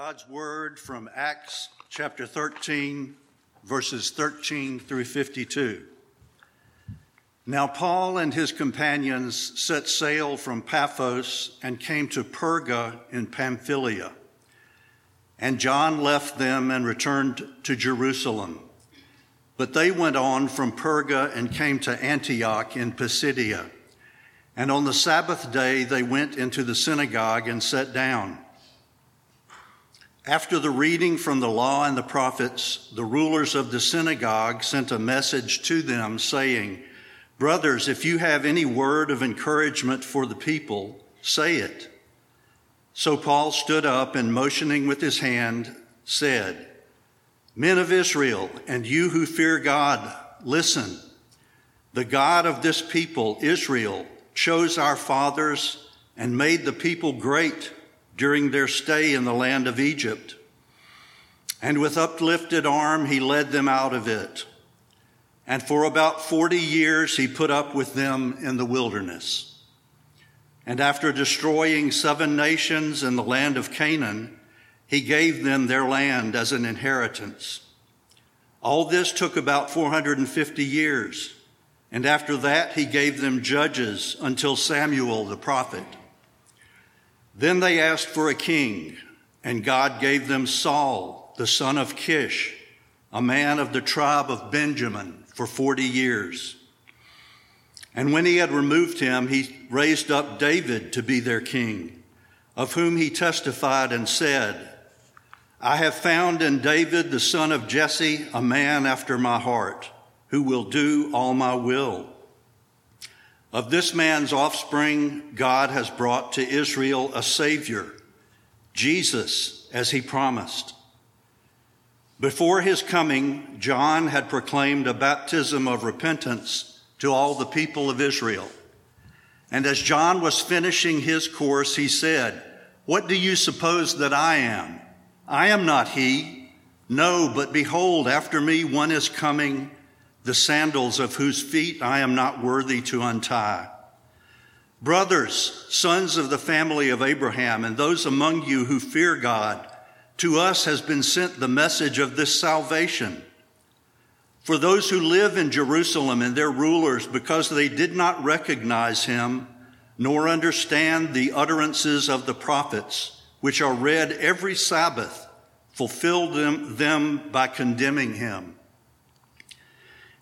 God's word from Acts chapter 13, verses 13 through 52. Now, Paul and his companions set sail from Paphos and came to Perga in Pamphylia. And John left them and returned to Jerusalem. But they went on from Perga and came to Antioch in Pisidia. And on the Sabbath day, they went into the synagogue and sat down. After the reading from the law and the prophets, the rulers of the synagogue sent a message to them saying, Brothers, if you have any word of encouragement for the people, say it. So Paul stood up and motioning with his hand said, Men of Israel, and you who fear God, listen. The God of this people, Israel, chose our fathers and made the people great during their stay in the land of Egypt. And with uplifted arm, he led them out of it. And for about 40 years, he put up with them in the wilderness. And after destroying seven nations in the land of Canaan, he gave them their land as an inheritance. All this took about 450 years. And after that, he gave them judges until Samuel the prophet. Then they asked for a king, and God gave them Saul, the son of Kish, a man of the tribe of Benjamin, for 40 years. And when he had removed him, he raised up David to be their king, of whom he testified and said, I have found in David, the son of Jesse, a man after my heart, who will do all my will. Of this man's offspring, God has brought to Israel a Savior, Jesus, as he promised. Before his coming, John had proclaimed a baptism of repentance to all the people of Israel. And as John was finishing his course, he said, What do you suppose that I am? I am not he. No, but behold, after me one is coming the sandals of whose feet I am not worthy to untie. Brothers, sons of the family of Abraham, and those among you who fear God, to us has been sent the message of this salvation. For those who live in Jerusalem and their rulers, because they did not recognize him, nor understand the utterances of the prophets, which are read every Sabbath, fulfilled them, them by condemning him.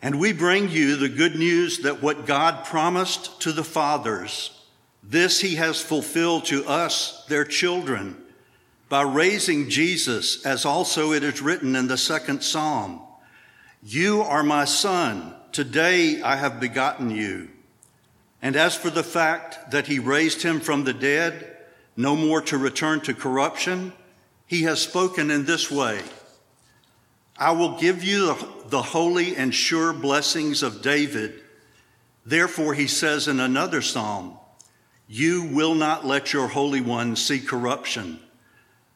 And we bring you the good news that what God promised to the fathers, this he has fulfilled to us, their children, by raising Jesus, as also it is written in the second psalm. You are my son. Today I have begotten you. And as for the fact that he raised him from the dead, no more to return to corruption, he has spoken in this way. I will give you the, holy and sure blessings of David. Therefore, he says in another psalm, You will not let your Holy One see corruption.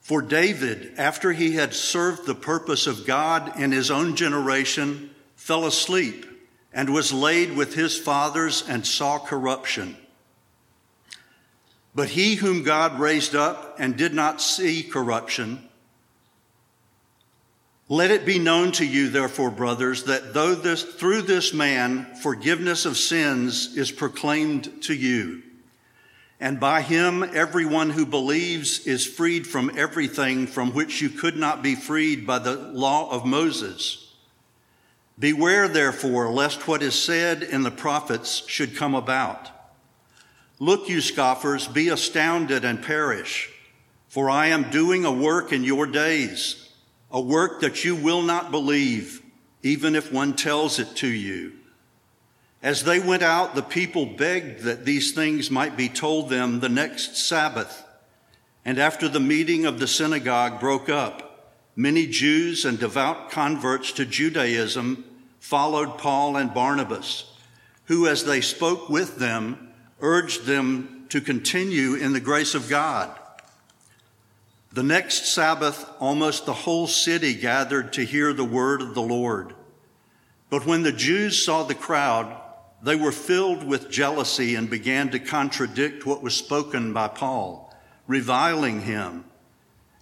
For David, after he had served the purpose of God in his own generation, fell asleep and was laid with his fathers and saw corruption. But he whom God raised up and did not see corruption, let it be known to you, therefore, brothers, that though this, through this man forgiveness of sins is proclaimed to you, and by him everyone who believes is freed from everything from which you could not be freed by the law of Moses. Beware, therefore, lest what is said in the prophets should come about. Look, you scoffers, be astounded and perish, for I am doing a work in your days a work that you will not believe, even if one tells it to you. As they went out, the people begged that these things might be told them the next Sabbath. And after the meeting of the synagogue broke up, many Jews and devout converts to Judaism followed Paul and Barnabas, who, as they spoke with them, urged them to continue in the grace of God. The next Sabbath, almost the whole city gathered to hear the word of the Lord. But when the Jews saw the crowd, they were filled with jealousy and began to contradict what was spoken by Paul, reviling him.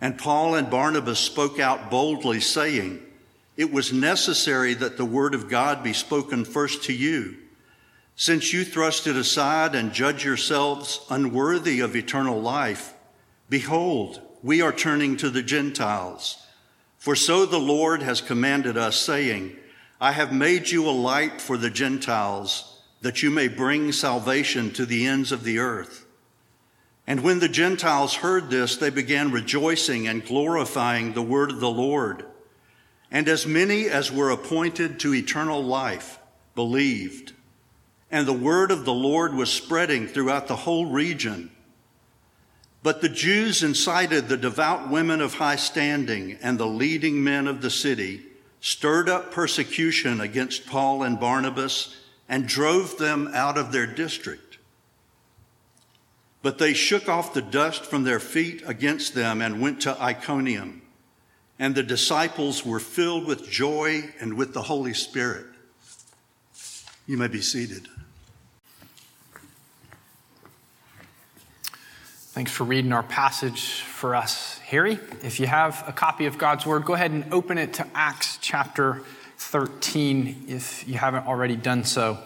And Paul and Barnabas spoke out boldly, saying, It was necessary that the word of God be spoken first to you. Since you thrust it aside and judge yourselves unworthy of eternal life, behold, we are turning to the Gentiles. For so the Lord has commanded us, saying, I have made you a light for the Gentiles, that you may bring salvation to the ends of the earth. And when the Gentiles heard this, they began rejoicing and glorifying the word of the Lord. And as many as were appointed to eternal life believed. And the word of the Lord was spreading throughout the whole region. But the Jews incited the devout women of high standing and the leading men of the city, stirred up persecution against Paul and Barnabas, and drove them out of their district. But they shook off the dust from their feet against them and went to Iconium. And the disciples were filled with joy and with the Holy Spirit. You may be seated. Thanks for reading our passage for us, Harry. If you have a copy of God's Word, go ahead and open it to Acts chapter 13 if you haven't already done so.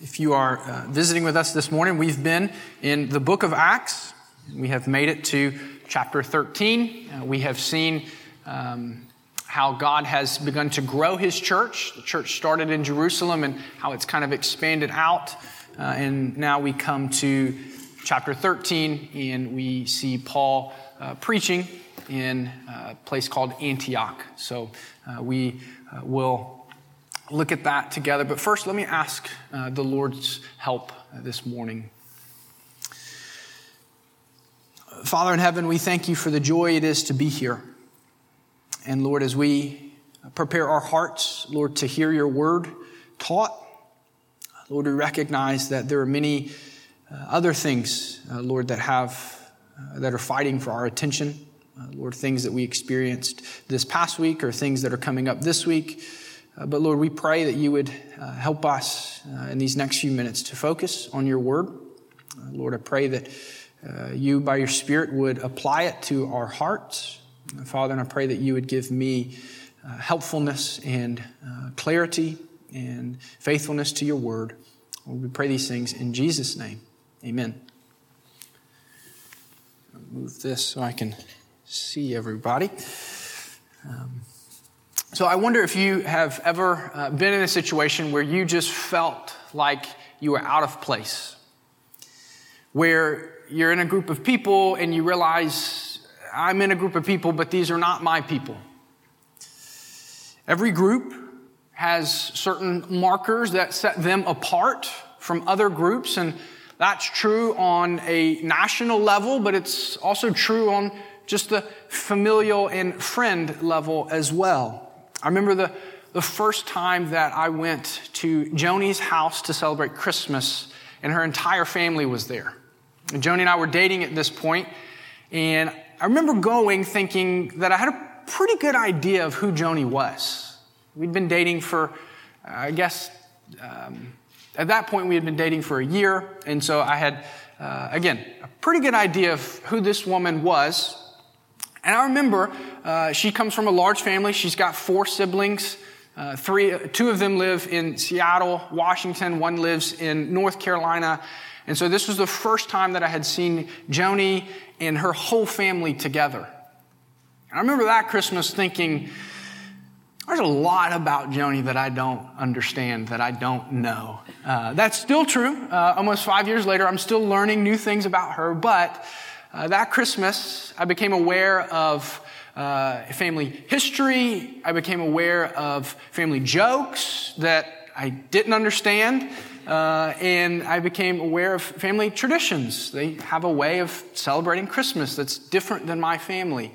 If you are uh, visiting with us this morning, we've been in the book of Acts. We have made it to chapter 13. Uh, we have seen um, how God has begun to grow his church. The church started in Jerusalem and how it's kind of expanded out. Uh, and now we come to chapter 13, and we see Paul uh, preaching in a place called Antioch. So uh, we uh, will look at that together. But first, let me ask uh, the Lord's help this morning. Father in heaven, we thank you for the joy it is to be here. And Lord, as we prepare our hearts, Lord, to hear your word taught, Lord, we recognize that there are many other things, uh, Lord, that have uh, that are fighting for our attention. Lord, things that we experienced this past week or things that are coming up this week. but Lord, we pray that you would help us in these next few minutes to focus on your word. Lord, I pray that you, by your Spirit, would apply it to our hearts. Father, and I pray that you would give me uh, helpfulness and uh, clarity and faithfulness to your word. Lord, we pray these things in Jesus' name. Amen. I'll move this so I can see everybody. Um, so I wonder if you have ever uh, been in a situation where you just felt like you were out of place, where you're in a group of people and you realize I'm in a group of people, but these are not my people. Every group has certain markers that set them apart from other groups, and that's true on a national level, but it's also true on just the familial and friend level as well. I remember the, the first time that I went to Joni's house to celebrate Christmas, and her entire family was there. And Joni and I were dating at this point, and I remember going thinking that I had a pretty good idea of who Joni was. We'd been dating for, I guess, um, at that point, we had been dating for a year, and so I had, uh, again, a pretty good idea of who this woman was. And I remember uh, she comes from a large family. She's got four siblings. Uh, three, two of them live in Seattle, Washington. One lives in North Carolina. And so this was the first time that I had seen Joni and her whole family together. And I remember that Christmas thinking, there's a lot about Joni that I don't understand, that I don't know. Uh, that's still true. Uh, almost five years later, I'm still learning new things about her. But uh, that Christmas, I became aware of uh, family history. I became aware of family jokes that I didn't understand. Uh, and I became aware of family traditions. They have a way of celebrating Christmas that's different than my family.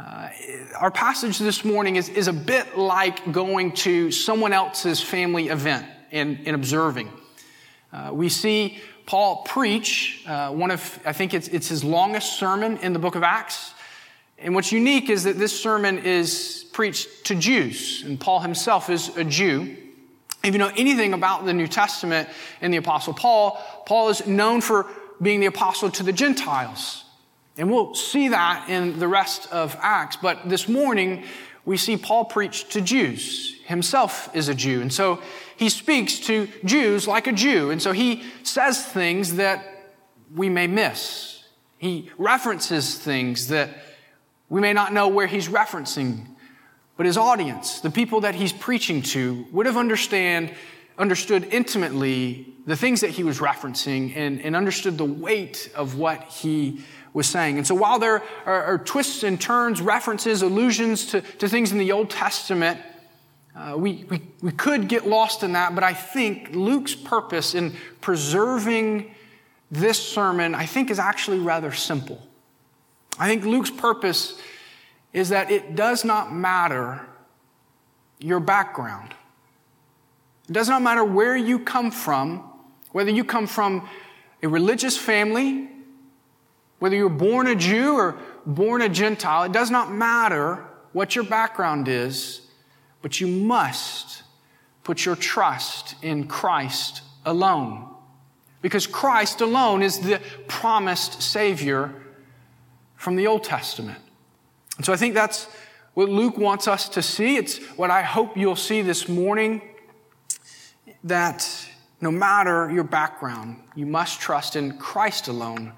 Uh, our passage this morning is, is a bit like going to someone else's family event and, and observing. Uh, we see Paul preach uh, one of, I think it's, it's his longest sermon in the book of Acts. And what's unique is that this sermon is preached to Jews, and Paul himself is a Jew. If you know anything about the New Testament and the Apostle Paul, Paul is known for being the apostle to the Gentiles. And we'll see that in the rest of Acts. But this morning, we see Paul preach to Jews. Himself is a Jew. And so he speaks to Jews like a Jew. And so he says things that we may miss. He references things that we may not know where he's referencing. But his audience, the people that he's preaching to, would have understand, understood intimately the things that he was referencing and, and understood the weight of what he was saying. And so while there are, are twists and turns, references, allusions to, to things in the Old Testament, uh, we, we, we could get lost in that, but I think Luke's purpose in preserving this sermon, I think, is actually rather simple. I think Luke's purpose is that it does not matter your background. It does not matter where you come from, whether you come from a religious family whether you're born a Jew or born a Gentile, it does not matter what your background is, but you must put your trust in Christ alone. Because Christ alone is the promised Savior from the Old Testament. And so I think that's what Luke wants us to see. It's what I hope you'll see this morning that no matter your background, you must trust in Christ alone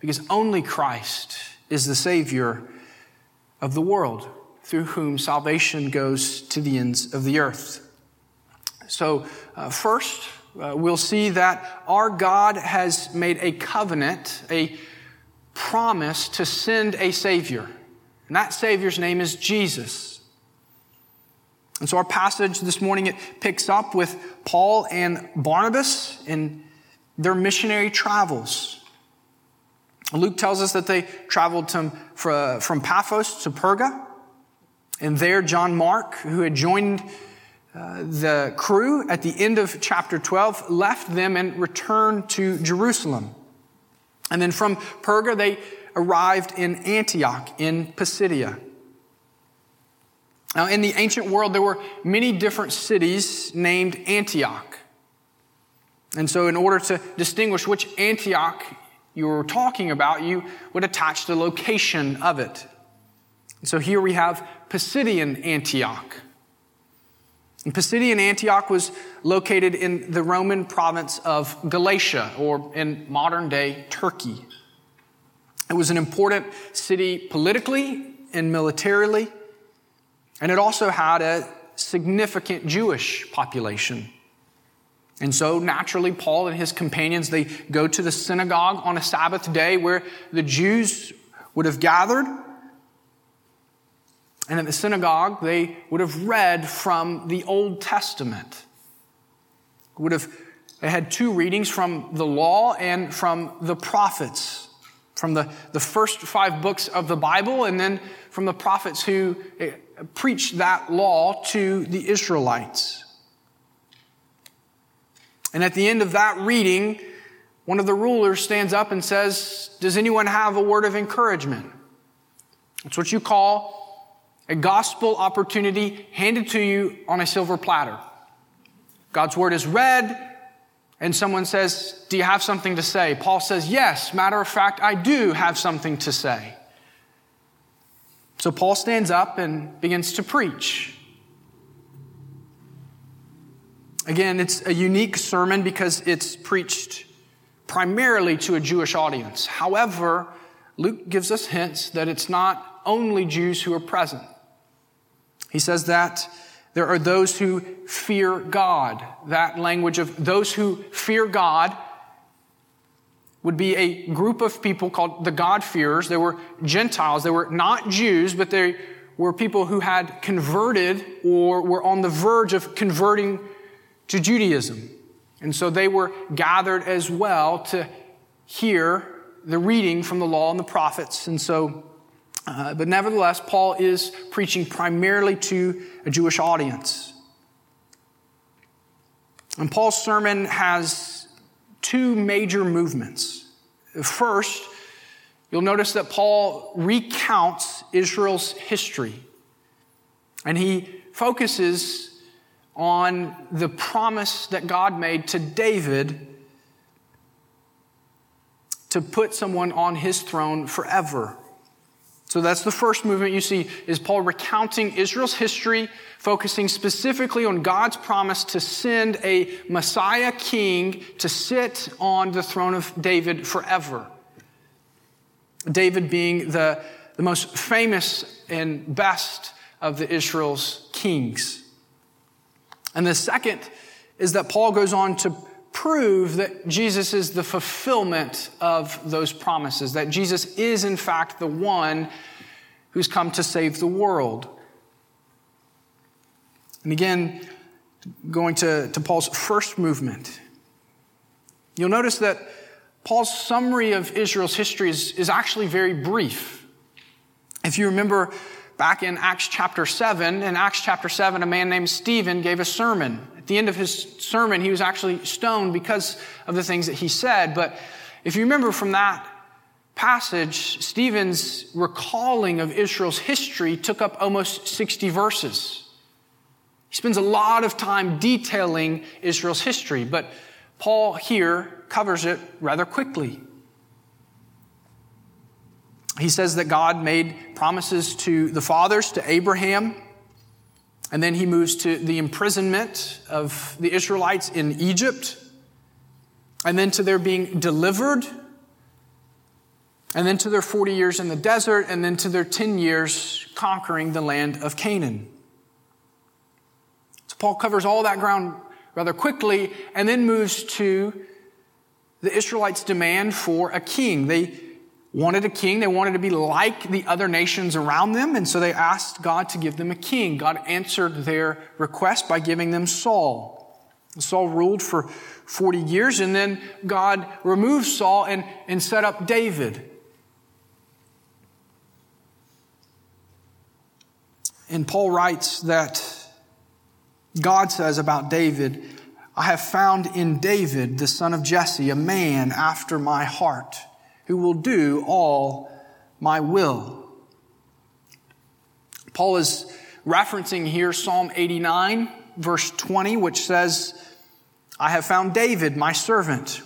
because only Christ is the Savior of the world through whom salvation goes to the ends of the earth. So, uh, first, uh, we'll see that our God has made a covenant, a promise to send a Savior. And that Savior's name is Jesus. And so our passage this morning, it picks up with Paul and Barnabas in their missionary travels. Luke tells us that they traveled to, from Paphos to Perga. And there, John Mark, who had joined uh, the crew at the end of chapter 12, left them and returned to Jerusalem. And then from Perga, they arrived in Antioch in Pisidia. Now, in the ancient world, there were many different cities named Antioch. And so, in order to distinguish which Antioch you were talking about, you would attach the location of it. So here we have Pisidian Antioch. And Pisidian Antioch was located in the Roman province of Galatia, or in modern day Turkey. It was an important city politically and militarily, and it also had a significant Jewish population. And so naturally, Paul and his companions, they go to the synagogue on a Sabbath day where the Jews would have gathered. And at the synagogue, they would have read from the Old Testament. Would have, they had two readings from the law and from the prophets, from the, the first five books of the Bible, and then from the prophets who eh, preached that law to the Israelites. And at the end of that reading, one of the rulers stands up and says, Does anyone have a word of encouragement? It's what you call a gospel opportunity handed to you on a silver platter. God's word is read, and someone says, Do you have something to say? Paul says, Yes, matter of fact, I do have something to say. So Paul stands up and begins to preach. Again, it's a unique sermon because it's preached primarily to a Jewish audience. However, Luke gives us hints that it's not only Jews who are present. He says that there are those who fear God. That language of those who fear God would be a group of people called the God-fearers. They were Gentiles. They were not Jews, but they were people who had converted or were on the verge of converting to Judaism. And so they were gathered as well to hear the reading from the law and the prophets. And so Uh, but nevertheless, Paul is preaching primarily to a Jewish audience. And Paul's sermon has two major movements. First, you'll notice that Paul recounts Israel's history, and he focuses on the promise that God made to David to put someone on his throne forever. So that's the first movement you see is Paul recounting Israel's history, focusing specifically on God's promise to send a Messiah king to sit on the throne of David forever. David being the, the most famous and best of the Israel's kings. And the second is that Paul goes on to prove that Jesus is the fulfillment of those promises, that Jesus is, in fact, the one who's come to save the world. And again, going to, to Paul's first movement, you'll notice that Paul's summary of Israel's history is, is actually very brief. If you remember back in Acts chapter 7, in Acts chapter 7, a man named Stephen gave a sermon At the end of his sermon, he was actually stoned because of the things that he said. But if you remember from that passage, Stephen's recalling of Israel's history took up almost 60 verses. He spends a lot of time detailing Israel's history, but Paul here covers it rather quickly. He says that God made promises to the fathers, to Abraham, and then he moves to the imprisonment of the Israelites in Egypt, and then to their being delivered, and then to their 40 years in the desert, and then to their 10 years conquering the land of Canaan. So Paul covers all that ground rather quickly, and then moves to the Israelites' demand for a king. They wanted a king. They wanted to be like the other nations around them. And so they asked God to give them a king. God answered their request by giving them Saul. Saul ruled for 40 years and then God removed Saul and, and set up David. And Paul writes that God says about David, I have found in David, the son of Jesse, a man after my heart who will do all my will. Paul is referencing here Psalm 89, verse 20, which says, I have found David, my servant.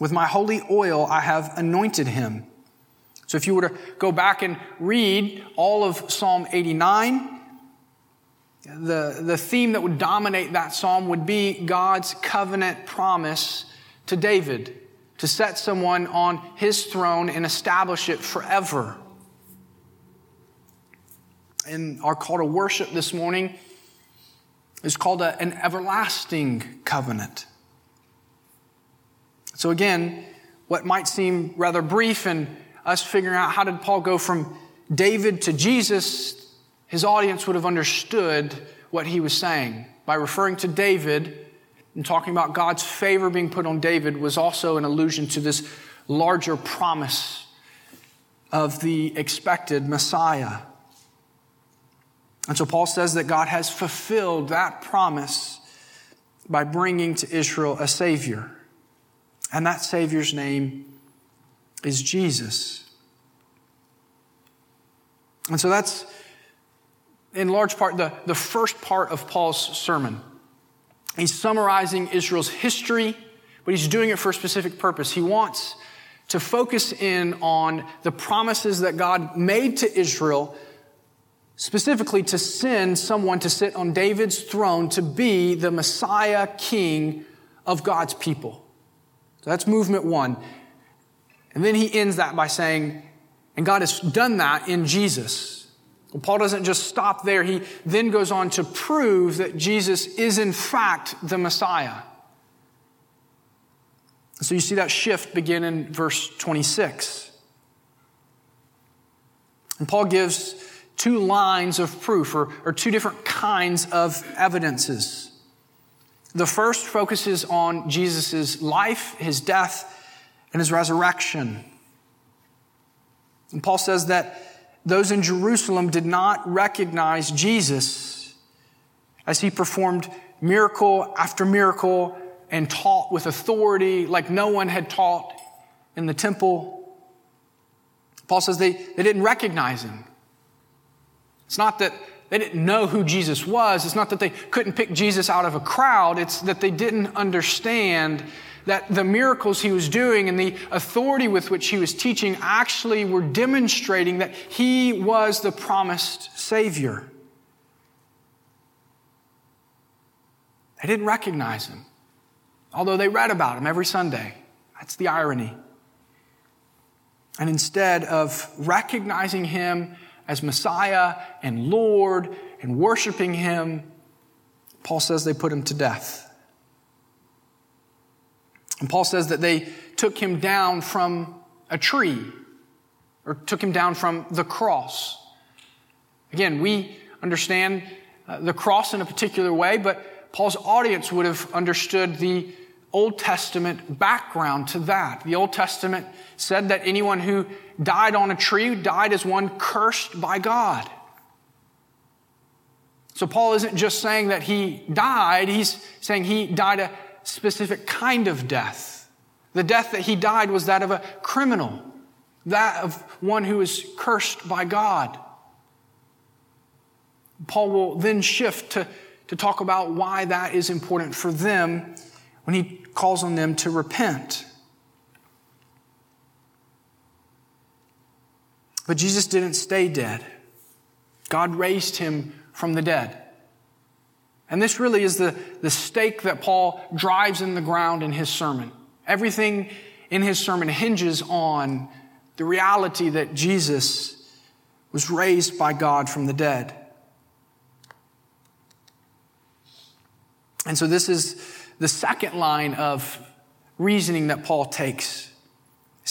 With my holy oil, I have anointed him. So if you were to go back and read all of Psalm 89, the, the theme that would dominate that psalm would be God's covenant promise to David to set someone on his throne and establish it forever. And our call to worship this morning is called a, an everlasting covenant. So, again, what might seem rather brief and us figuring out how did Paul go from David to Jesus, his audience would have understood what he was saying. By referring to David, and talking about God's favor being put on David was also an allusion to this larger promise of the expected Messiah. And so Paul says that God has fulfilled that promise by bringing to Israel a Savior. And that Savior's name is Jesus. And so that's, in large part, the, the first part of Paul's sermon. He's summarizing Israel's history, but he's doing it for a specific purpose. He wants to focus in on the promises that God made to Israel, specifically to send someone to sit on David's throne to be the Messiah king of God's people. So that's movement one. And then he ends that by saying, and God has done that in Jesus. Well, Paul doesn't just stop there. He then goes on to prove that Jesus is, in fact, the Messiah. So you see that shift begin in verse 26. And Paul gives two lines of proof, or, or two different kinds of evidences. The first focuses on Jesus' life, his death, and his resurrection. And Paul says that those in Jerusalem did not recognize Jesus as he performed miracle after miracle and taught with authority like no one had taught in the temple. Paul says they, they didn't recognize him. It's not that they didn't know who Jesus was. It's not that they couldn't pick Jesus out of a crowd. It's that they didn't understand that the miracles he was doing and the authority with which he was teaching actually were demonstrating that he was the promised Savior. They didn't recognize him, although they read about him every Sunday. That's the irony. And instead of recognizing him as Messiah and Lord and worshiping him, Paul says they put him to death. And Paul says that they took him down from a tree or took him down from the cross. Again, we understand uh, the cross in a particular way, but Paul's audience would have understood the Old Testament background to that. The Old Testament said that anyone who died on a tree died as one cursed by God. So Paul isn't just saying that he died, he's saying he died a specific kind of death. The death that he died was that of a criminal, that of one who is cursed by God. Paul will then shift to, to talk about why that is important for them when he calls on them to repent. But Jesus didn't stay dead. God raised him from the dead. And this really is the, the stake that Paul drives in the ground in his sermon. Everything in his sermon hinges on the reality that Jesus was raised by God from the dead. And so this is the second line of reasoning that Paul takes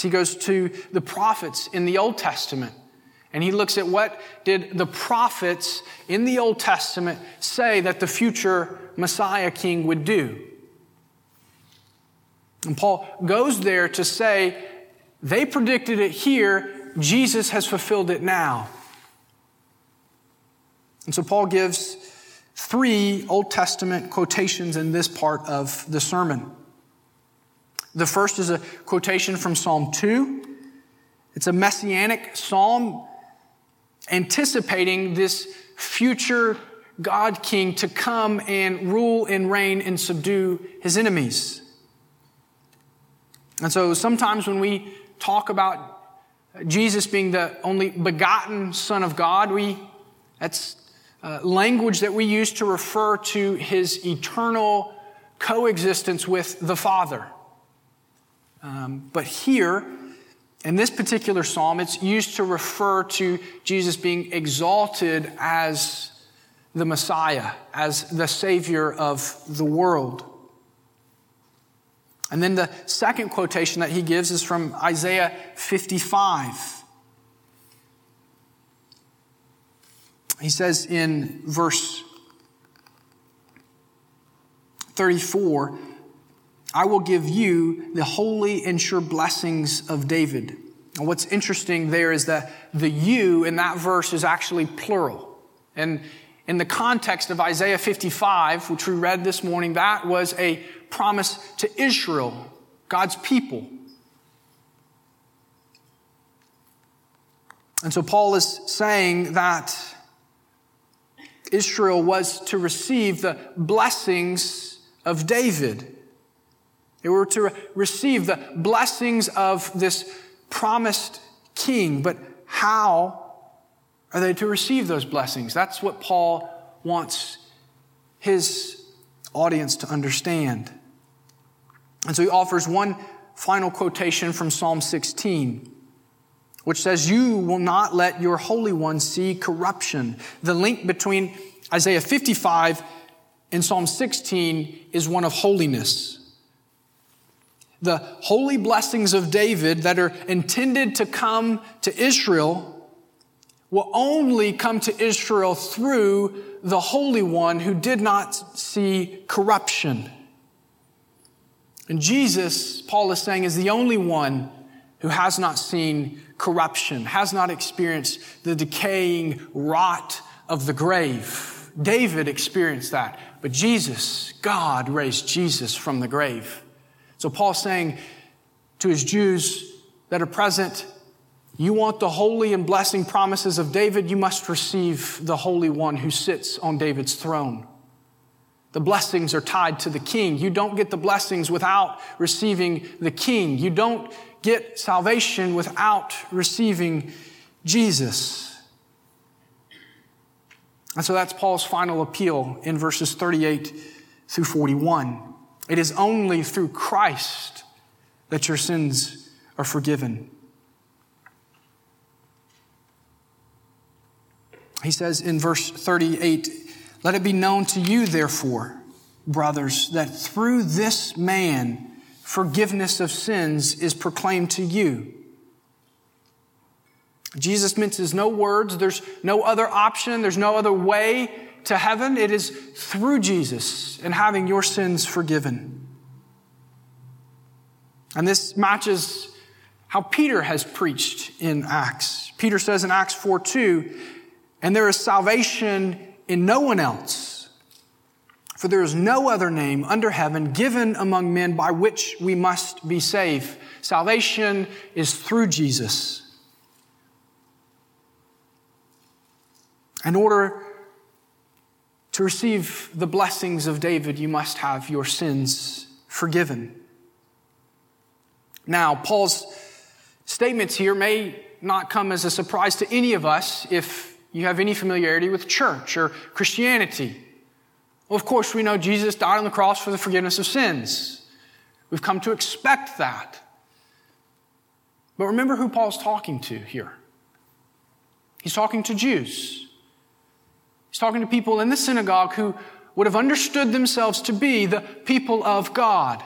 he goes to the prophets in the Old Testament and he looks at what did the prophets in the Old Testament say that the future Messiah king would do. And Paul goes there to say, they predicted it here, Jesus has fulfilled it now. And so Paul gives three Old Testament quotations in this part of the sermon. The first is a quotation from Psalm 2. It's a messianic psalm anticipating this future God king to come and rule and reign and subdue his enemies. And so sometimes when we talk about Jesus being the only begotten Son of God, we, that's uh, language that we use to refer to his eternal coexistence with the Father. Um, but here, in this particular psalm, it's used to refer to Jesus being exalted as the Messiah, as the Savior of the world. And then the second quotation that he gives is from Isaiah 55. He says in verse 34, I will give you the holy and sure blessings of David. And what's interesting there is that the you in that verse is actually plural. And in the context of Isaiah 55, which we read this morning, that was a promise to Israel, God's people. And so Paul is saying that Israel was to receive the blessings of David. They were to receive the blessings of this promised king. But how are they to receive those blessings? That's what Paul wants his audience to understand. And so he offers one final quotation from Psalm 16, which says, You will not let your Holy One see corruption. The link between Isaiah 55 and Psalm 16 is one of holiness the holy blessings of David that are intended to come to Israel will only come to Israel through the Holy One who did not see corruption. And Jesus, Paul is saying, is the only one who has not seen corruption, has not experienced the decaying rot of the grave. David experienced that, but Jesus, God raised Jesus from the grave. So Paul's saying to his Jews that are present, you want the holy and blessing promises of David, you must receive the Holy One who sits on David's throne. The blessings are tied to the king. You don't get the blessings without receiving the king. You don't get salvation without receiving Jesus. And so that's Paul's final appeal in verses 38 through 41. It is only through Christ that your sins are forgiven. He says in verse 38, let it be known to you, therefore, brothers, that through this man forgiveness of sins is proclaimed to you. Jesus minces no words. There's no other option. There's no other way to heaven. It is through Jesus and having your sins forgiven. And this matches how Peter has preached in Acts. Peter says in Acts 4 2, and there is salvation in no one else. For there is no other name under heaven given among men by which we must be saved. Salvation is through Jesus. In order to receive the blessings of David, you must have your sins forgiven. Now, Paul's statements here may not come as a surprise to any of us if you have any familiarity with church or Christianity. Well, of course, we know Jesus died on the cross for the forgiveness of sins. We've come to expect that. But remember who Paul's talking to here. He's talking to Jews. He's talking to people in the synagogue who would have understood themselves to be the people of God,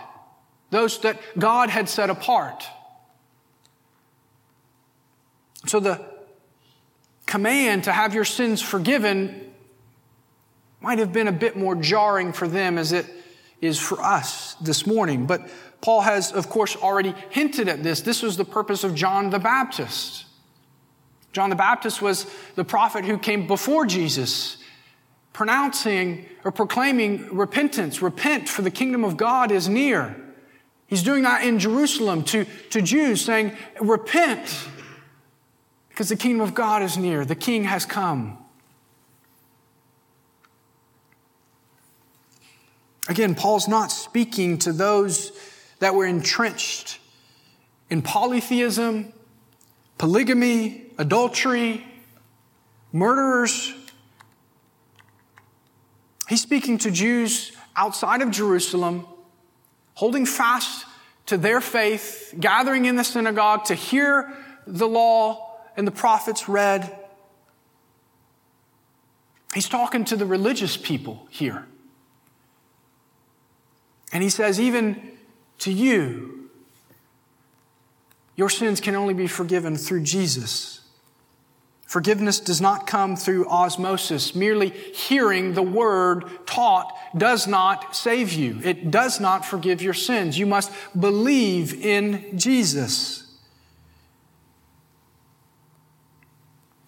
those that God had set apart. So the command to have your sins forgiven might have been a bit more jarring for them as it is for us this morning. But Paul has, of course, already hinted at this. This was the purpose of John the Baptist. John the Baptist was the prophet who came before Jesus, pronouncing or proclaiming repentance. Repent, for the kingdom of God is near. He's doing that in Jerusalem to, to Jews, saying, Repent, because the kingdom of God is near. The king has come. Again, Paul's not speaking to those that were entrenched in polytheism, polygamy, adultery, murderers. He's speaking to Jews outside of Jerusalem, holding fast to their faith, gathering in the synagogue to hear the law and the prophets read. He's talking to the religious people here. And he says, even to you, your sins can only be forgiven through Jesus. Forgiveness does not come through osmosis. Merely hearing the word taught does not save you. It does not forgive your sins. You must believe in Jesus.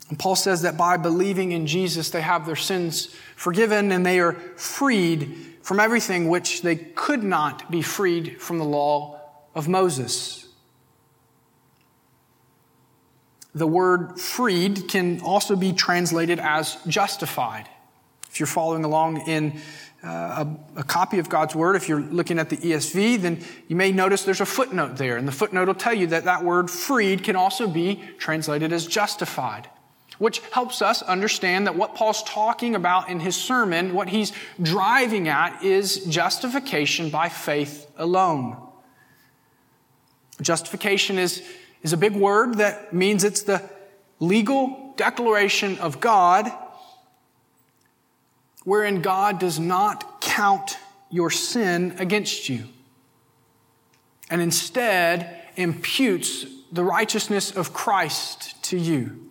And Paul says that by believing in Jesus, they have their sins forgiven and they are freed from everything which they could not be freed from the law of Moses. The word freed can also be translated as justified. If you're following along in uh, a, a, copy of God's Word, if you're looking at the ESV, then you may notice there's a footnote there. And the footnote will tell you that that word freed can also be translated as justified which helps us understand that what Paul's talking about in his sermon, what he's driving at, is justification by faith alone. Justification is, is a big word that means it's the legal declaration of God wherein God does not count your sin against you and instead imputes the righteousness of Christ to you.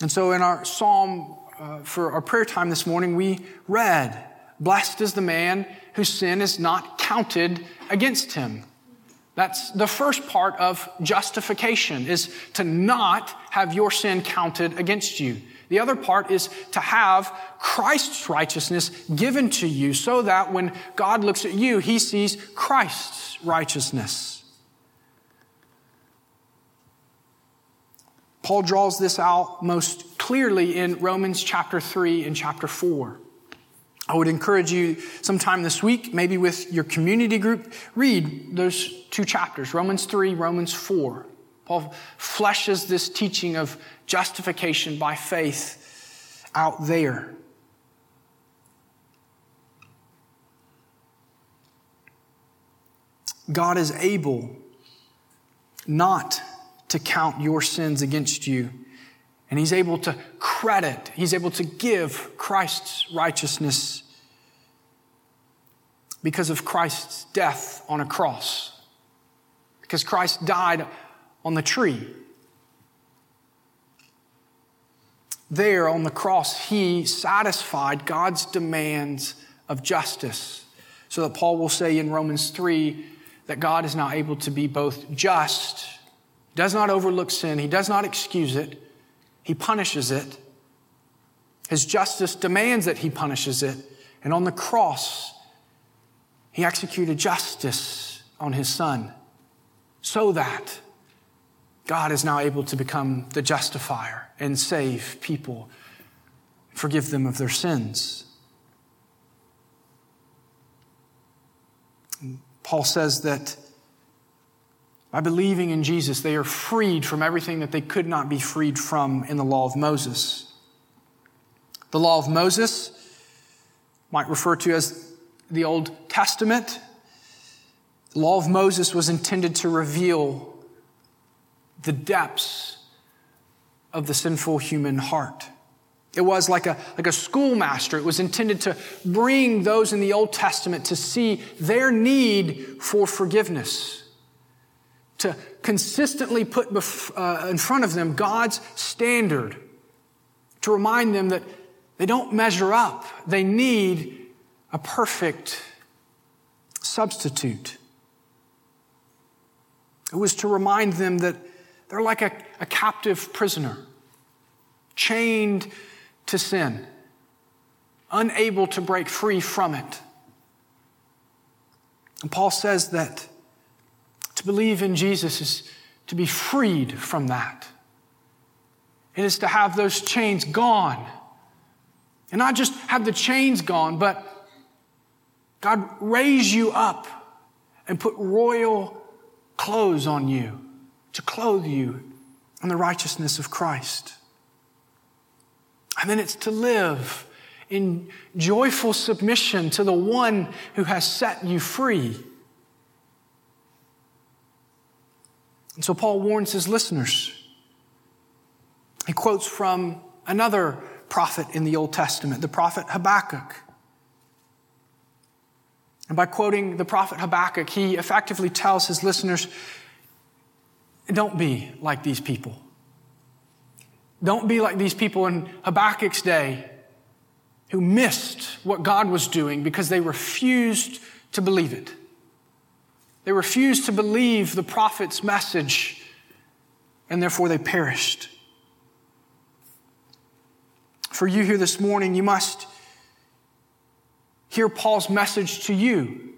And so in our psalm uh, for our prayer time this morning, we read, Blessed is the man whose sin is not counted against him. That's the first part of justification is to not have your sin counted against you. The other part is to have Christ's righteousness given to you so that when God looks at you, he sees Christ's righteousness. Paul draws this out most clearly in Romans chapter 3 and chapter 4. I would encourage you sometime this week, maybe with your community group, read those two chapters, Romans 3, Romans 4. Paul fleshes this teaching of justification by faith out there. God is able not to count your sins against you and he's able to credit, he's able to give Christ's righteousness because of Christ's death on a cross. Because Christ died on the tree. There on the cross, he satisfied God's demands of justice. So that Paul will say in Romans 3 that God is now able to be both just, does not overlook sin, he does not excuse it, he punishes it. His justice demands that he punishes it. And on the cross, he executed justice on his son so that God is now able to become the justifier and save people, forgive them of their sins. Paul says that by believing in Jesus, they are freed from everything that they could not be freed from in the law of Moses. The law of Moses might refer to as the Old Testament. The law of Moses was intended to reveal the depths of the sinful human heart. It was like a, like a schoolmaster. It was intended to bring those in the Old Testament to see their need for forgiveness to consistently put bef- uh, in front of them God's standard, to remind them that they don't measure up. They need a perfect substitute. It was to remind them that they're like a, a captive prisoner, chained to sin, unable to break free from it. And Paul says that to believe in Jesus is to be freed from that. It is to have those chains gone. And not just have the chains gone, but God raise you up and put royal clothes on you to clothe you in the righteousness of Christ. And then it's to live in joyful submission to the one who has set you free. And so Paul warns his listeners. He quotes from another prophet in the Old Testament, the prophet Habakkuk. And by quoting the prophet Habakkuk, he effectively tells his listeners don't be like these people. Don't be like these people in Habakkuk's day who missed what God was doing because they refused to believe it. They refused to believe the prophet's message, and therefore they perished. For you here this morning, you must hear Paul's message to you.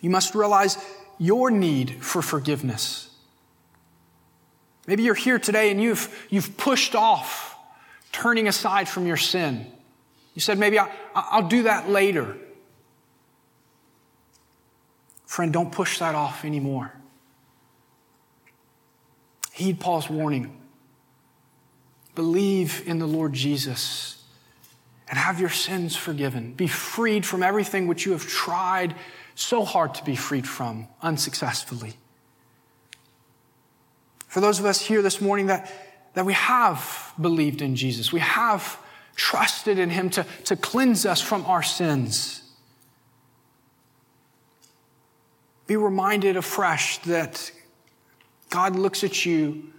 You must realize your need for forgiveness. Maybe you're here today and you've, you've pushed off turning aside from your sin. You said, maybe I, I'll do that later. Friend, don't push that off anymore. Heed Paul's warning. Believe in the Lord Jesus and have your sins forgiven. Be freed from everything which you have tried so hard to be freed from unsuccessfully. For those of us here this morning that, that we have believed in Jesus, we have trusted in Him to, to cleanse us from our sins. Be reminded afresh that God looks at you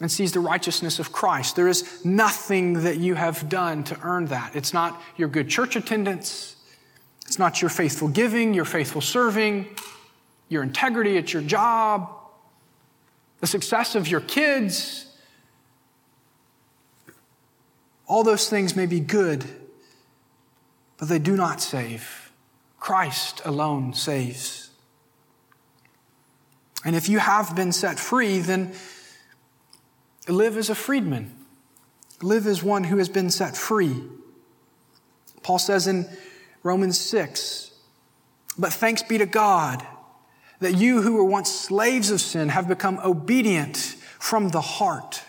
and sees the righteousness of Christ. There is nothing that you have done to earn that. It's not your good church attendance. It's not your faithful giving, your faithful serving. your integrity at your job, the success of your kids. All those things may be good, but they do not save. Christ alone saves. And if you have been set free, then live as a freedman. Live as one who has been set free. Paul says in Romans 6, but thanks be to God that you who were once slaves of sin have become obedient from the heart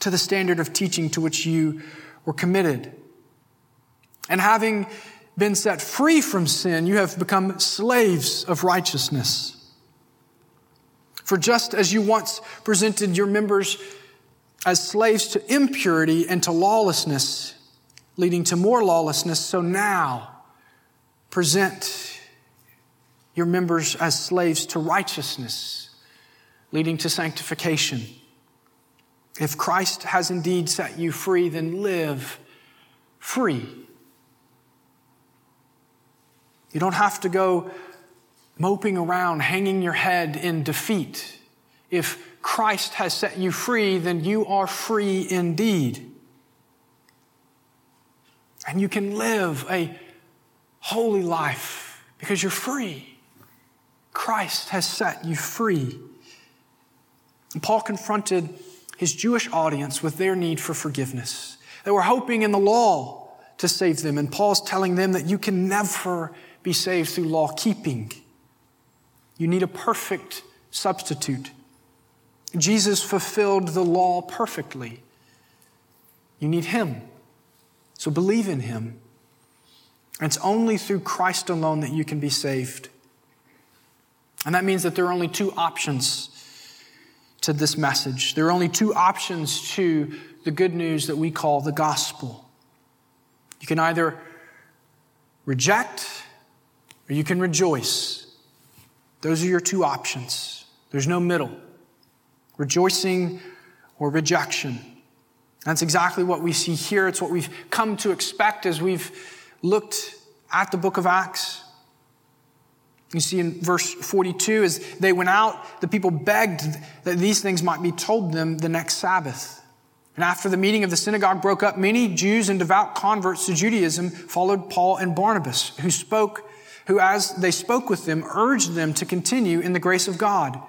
to the standard of teaching to which you were committed. And having been set free from sin, you have become slaves of righteousness. For just as you once presented your members as slaves to impurity and to lawlessness, leading to more lawlessness, so now present your members as slaves to righteousness, leading to sanctification. If Christ has indeed set you free, then live free. You don't have to go moping around, hanging your head in defeat. If Christ has set you free, then you are free indeed. And you can live a holy life because you're free. Christ has set you free. And Paul confronted his Jewish audience with their need for forgiveness. They were hoping in the law to save them, and Paul's telling them that you can never be saved through law keeping. You need a perfect substitute. Jesus fulfilled the law perfectly. You need Him. So believe in Him. It's only through Christ alone that you can be saved. And that means that there are only two options to this message. There are only two options to the good news that we call the gospel. You can either reject or you can rejoice. Those are your two options. There's no middle rejoicing or rejection. That's exactly what we see here. It's what we've come to expect as we've looked at the book of Acts. You see in verse 42, as they went out, the people begged that these things might be told them the next Sabbath. And after the meeting of the synagogue broke up, many Jews and devout converts to Judaism followed Paul and Barnabas, who spoke who, as they spoke with them, urged them to continue in the grace of God.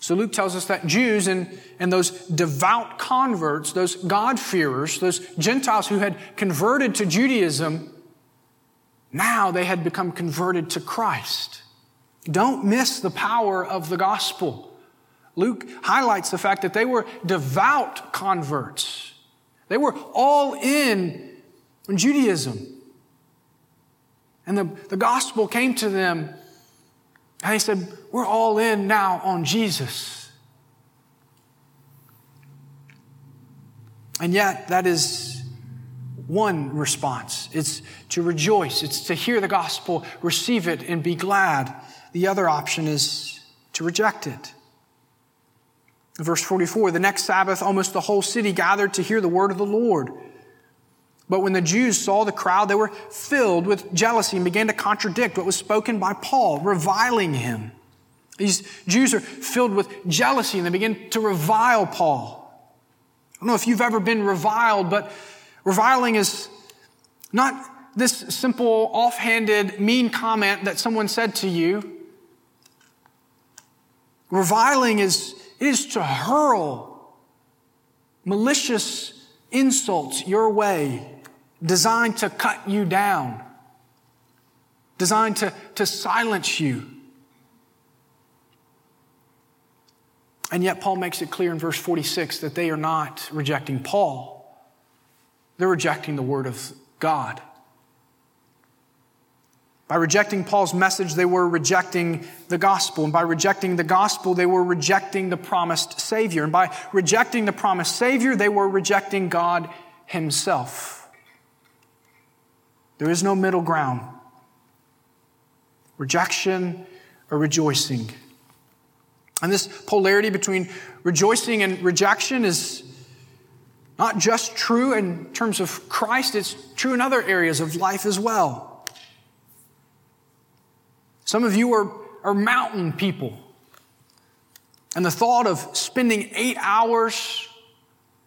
So Luke tells us that Jews and, and those devout converts, those God-fearers, those Gentiles who had converted to Judaism, now they had become converted to Christ. Don't miss the power of the gospel. Luke highlights the fact that they were devout converts. They were all in Judaism. And the, the gospel came to them, and they said, We're all in now on Jesus. And yet, that is one response it's to rejoice, it's to hear the gospel, receive it, and be glad. The other option is to reject it. Verse 44 The next Sabbath, almost the whole city gathered to hear the word of the Lord. But when the Jews saw the crowd, they were filled with jealousy and began to contradict what was spoken by Paul, reviling him. These Jews are filled with jealousy and they begin to revile Paul. I don't know if you've ever been reviled, but reviling is not this simple, offhanded, mean comment that someone said to you. Reviling is, is to hurl malicious insults your way designed to cut you down, designed to, to silence you. And yet, Paul makes it clear in verse 46 that they are not rejecting Paul, they're rejecting the Word of God. By rejecting Paul's message, they were rejecting the gospel. And by rejecting the gospel, they were rejecting the promised Savior. And by rejecting the promised Savior, they were rejecting God Himself. There is no middle ground. Rejection or rejoicing. And this polarity between rejoicing and rejection is not just true in terms of Christ, it's true in other areas of life as well. Some of you are, are mountain people. And the thought of spending eight hours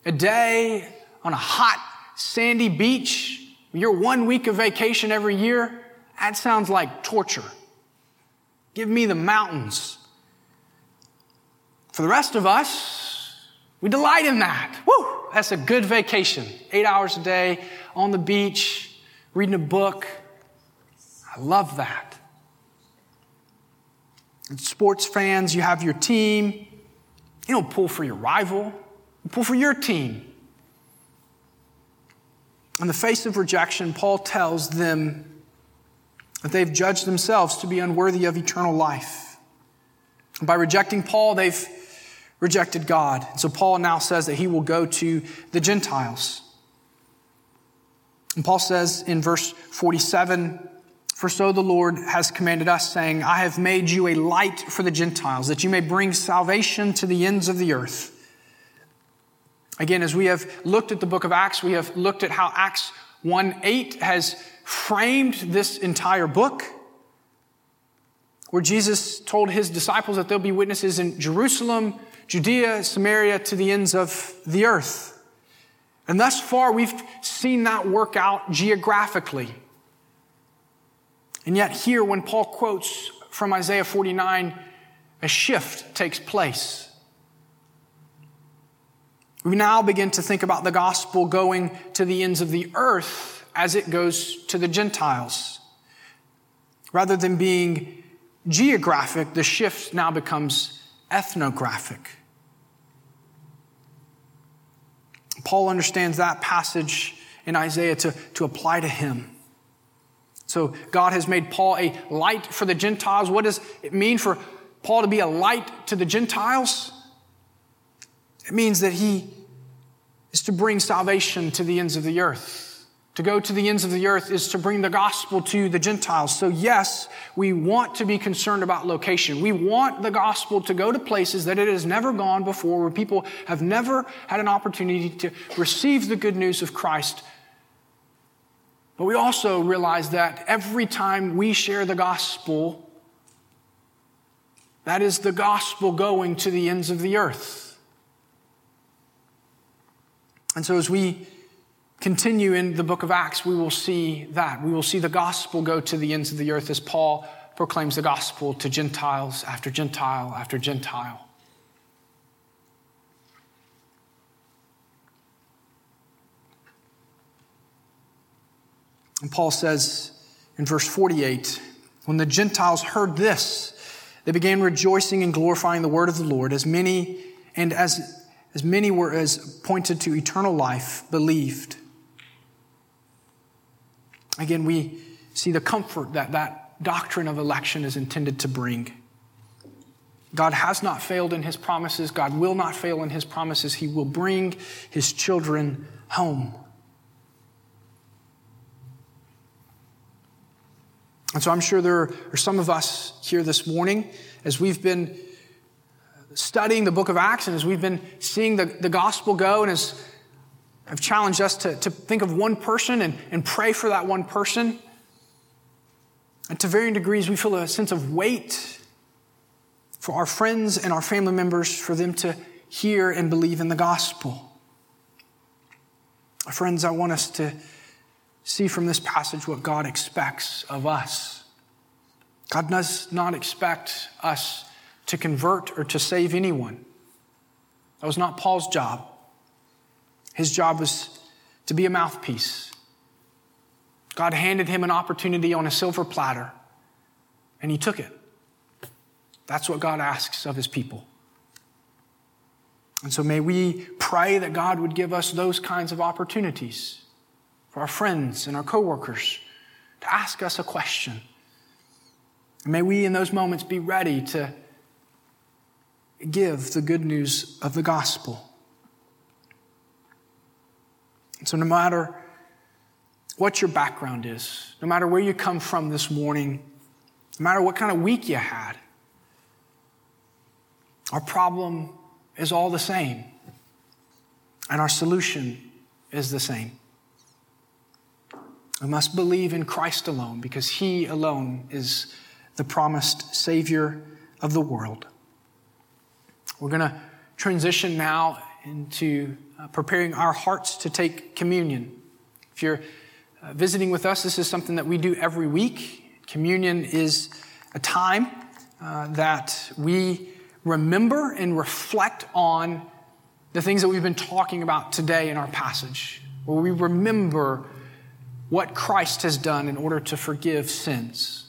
a day on a hot, sandy beach, your one week of vacation every year, that sounds like torture. Give me the mountains. For the rest of us, we delight in that. Woo! That's a good vacation. Eight hours a day on the beach, reading a book. I love that. And sports fans, you have your team. You don't pull for your rival, you pull for your team. In the face of rejection, Paul tells them that they've judged themselves to be unworthy of eternal life. By rejecting Paul, they've rejected God. And so Paul now says that he will go to the Gentiles. And Paul says in verse 47 For so the Lord has commanded us, saying, I have made you a light for the Gentiles, that you may bring salvation to the ends of the earth. Again, as we have looked at the book of Acts, we have looked at how Acts 1 8 has framed this entire book, where Jesus told his disciples that there'll be witnesses in Jerusalem, Judea, Samaria, to the ends of the earth. And thus far, we've seen that work out geographically. And yet, here, when Paul quotes from Isaiah 49, a shift takes place. We now begin to think about the gospel going to the ends of the earth as it goes to the Gentiles. Rather than being geographic, the shift now becomes ethnographic. Paul understands that passage in Isaiah to, to apply to him. So God has made Paul a light for the Gentiles. What does it mean for Paul to be a light to the Gentiles? It means that he is to bring salvation to the ends of the earth. To go to the ends of the earth is to bring the gospel to the Gentiles. So, yes, we want to be concerned about location. We want the gospel to go to places that it has never gone before, where people have never had an opportunity to receive the good news of Christ. But we also realize that every time we share the gospel, that is the gospel going to the ends of the earth. And so as we continue in the book of Acts, we will see that. We will see the gospel go to the ends of the earth as Paul proclaims the gospel to Gentiles after Gentile after Gentile. And Paul says in verse 48 when the Gentiles heard this, they began rejoicing and glorifying the word of the Lord, as many and as as many were as pointed to eternal life, believed. Again, we see the comfort that that doctrine of election is intended to bring. God has not failed in his promises. God will not fail in his promises. He will bring his children home. And so I'm sure there are some of us here this morning as we've been studying the book of Acts and as we've been seeing the, the gospel go and as I've challenged us to, to think of one person and, and pray for that one person. And to varying degrees, we feel a sense of weight for our friends and our family members for them to hear and believe in the gospel. Friends, I want us to see from this passage what God expects of us. God does not expect us to convert or to save anyone. That was not Paul's job. His job was to be a mouthpiece. God handed him an opportunity on a silver platter, and he took it. That's what God asks of his people. And so may we pray that God would give us those kinds of opportunities for our friends and our coworkers to ask us a question. And may we in those moments be ready to give the good news of the gospel. So, no matter what your background is, no matter where you come from this morning, no matter what kind of week you had, our problem is all the same, and our solution is the same. We must believe in Christ alone because He alone is the promised Savior of the world. We're going to transition now into uh, preparing our hearts to take communion. If you're uh, visiting with us, this is something that we do every week. Communion is a time uh, that we remember and reflect on the things that we've been talking about today in our passage, where we remember what Christ has done in order to forgive sins.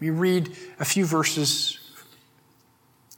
We read a few verses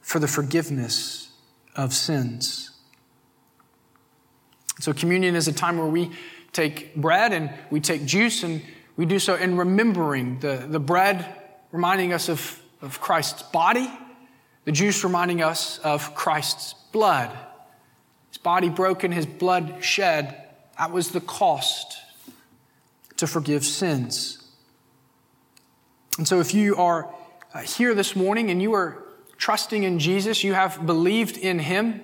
for the forgiveness of sins. So, communion is a time where we take bread and we take juice, and we do so in remembering the, the bread reminding us of, of Christ's body, the juice reminding us of Christ's blood. His body broken, his blood shed. That was the cost to forgive sins. And so, if you are uh, here this morning and you are trusting in Jesus, you have believed in him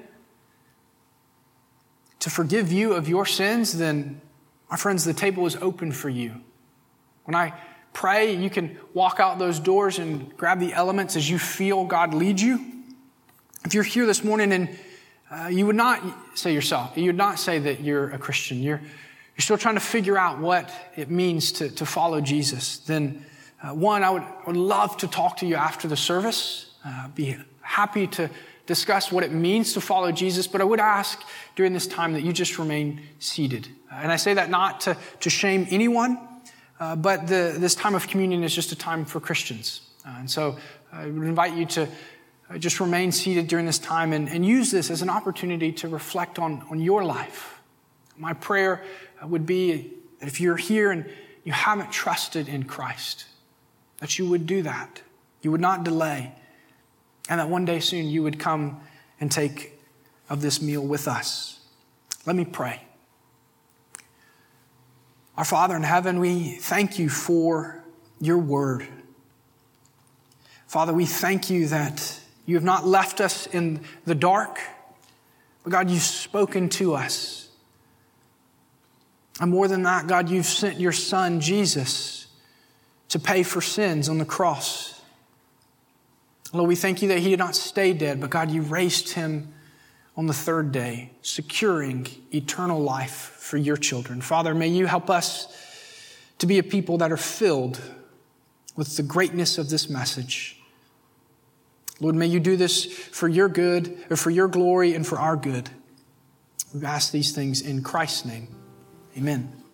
to forgive you of your sins, then, my friends, the table is open for you. When I pray, you can walk out those doors and grab the elements as you feel God lead you. If you're here this morning and uh, you would not say yourself, you would not say that you're a Christian, you're, you're still trying to figure out what it means to, to follow Jesus, then uh, one, I would, I would love to talk to you after the service, uh, be happy to discuss what it means to follow Jesus, but I would ask during this time that you just remain seated. And I say that not to, to shame anyone, uh, but the, this time of communion is just a time for Christians. Uh, and so I would invite you to uh, just remain seated during this time and, and use this as an opportunity to reflect on, on your life. My prayer uh, would be that if you're here and you haven't trusted in Christ, that you would do that. You would not delay. And that one day soon you would come and take of this meal with us. Let me pray. Our Father in heaven, we thank you for your word. Father, we thank you that you have not left us in the dark, but God, you've spoken to us. And more than that, God, you've sent your Son, Jesus, to pay for sins on the cross. Lord, we thank you that he did not stay dead, but God, you raised him on the third day, securing eternal life for your children. Father, may you help us to be a people that are filled with the greatness of this message. Lord, may you do this for your good, or for your glory, and for our good. We ask these things in Christ's name. Amen.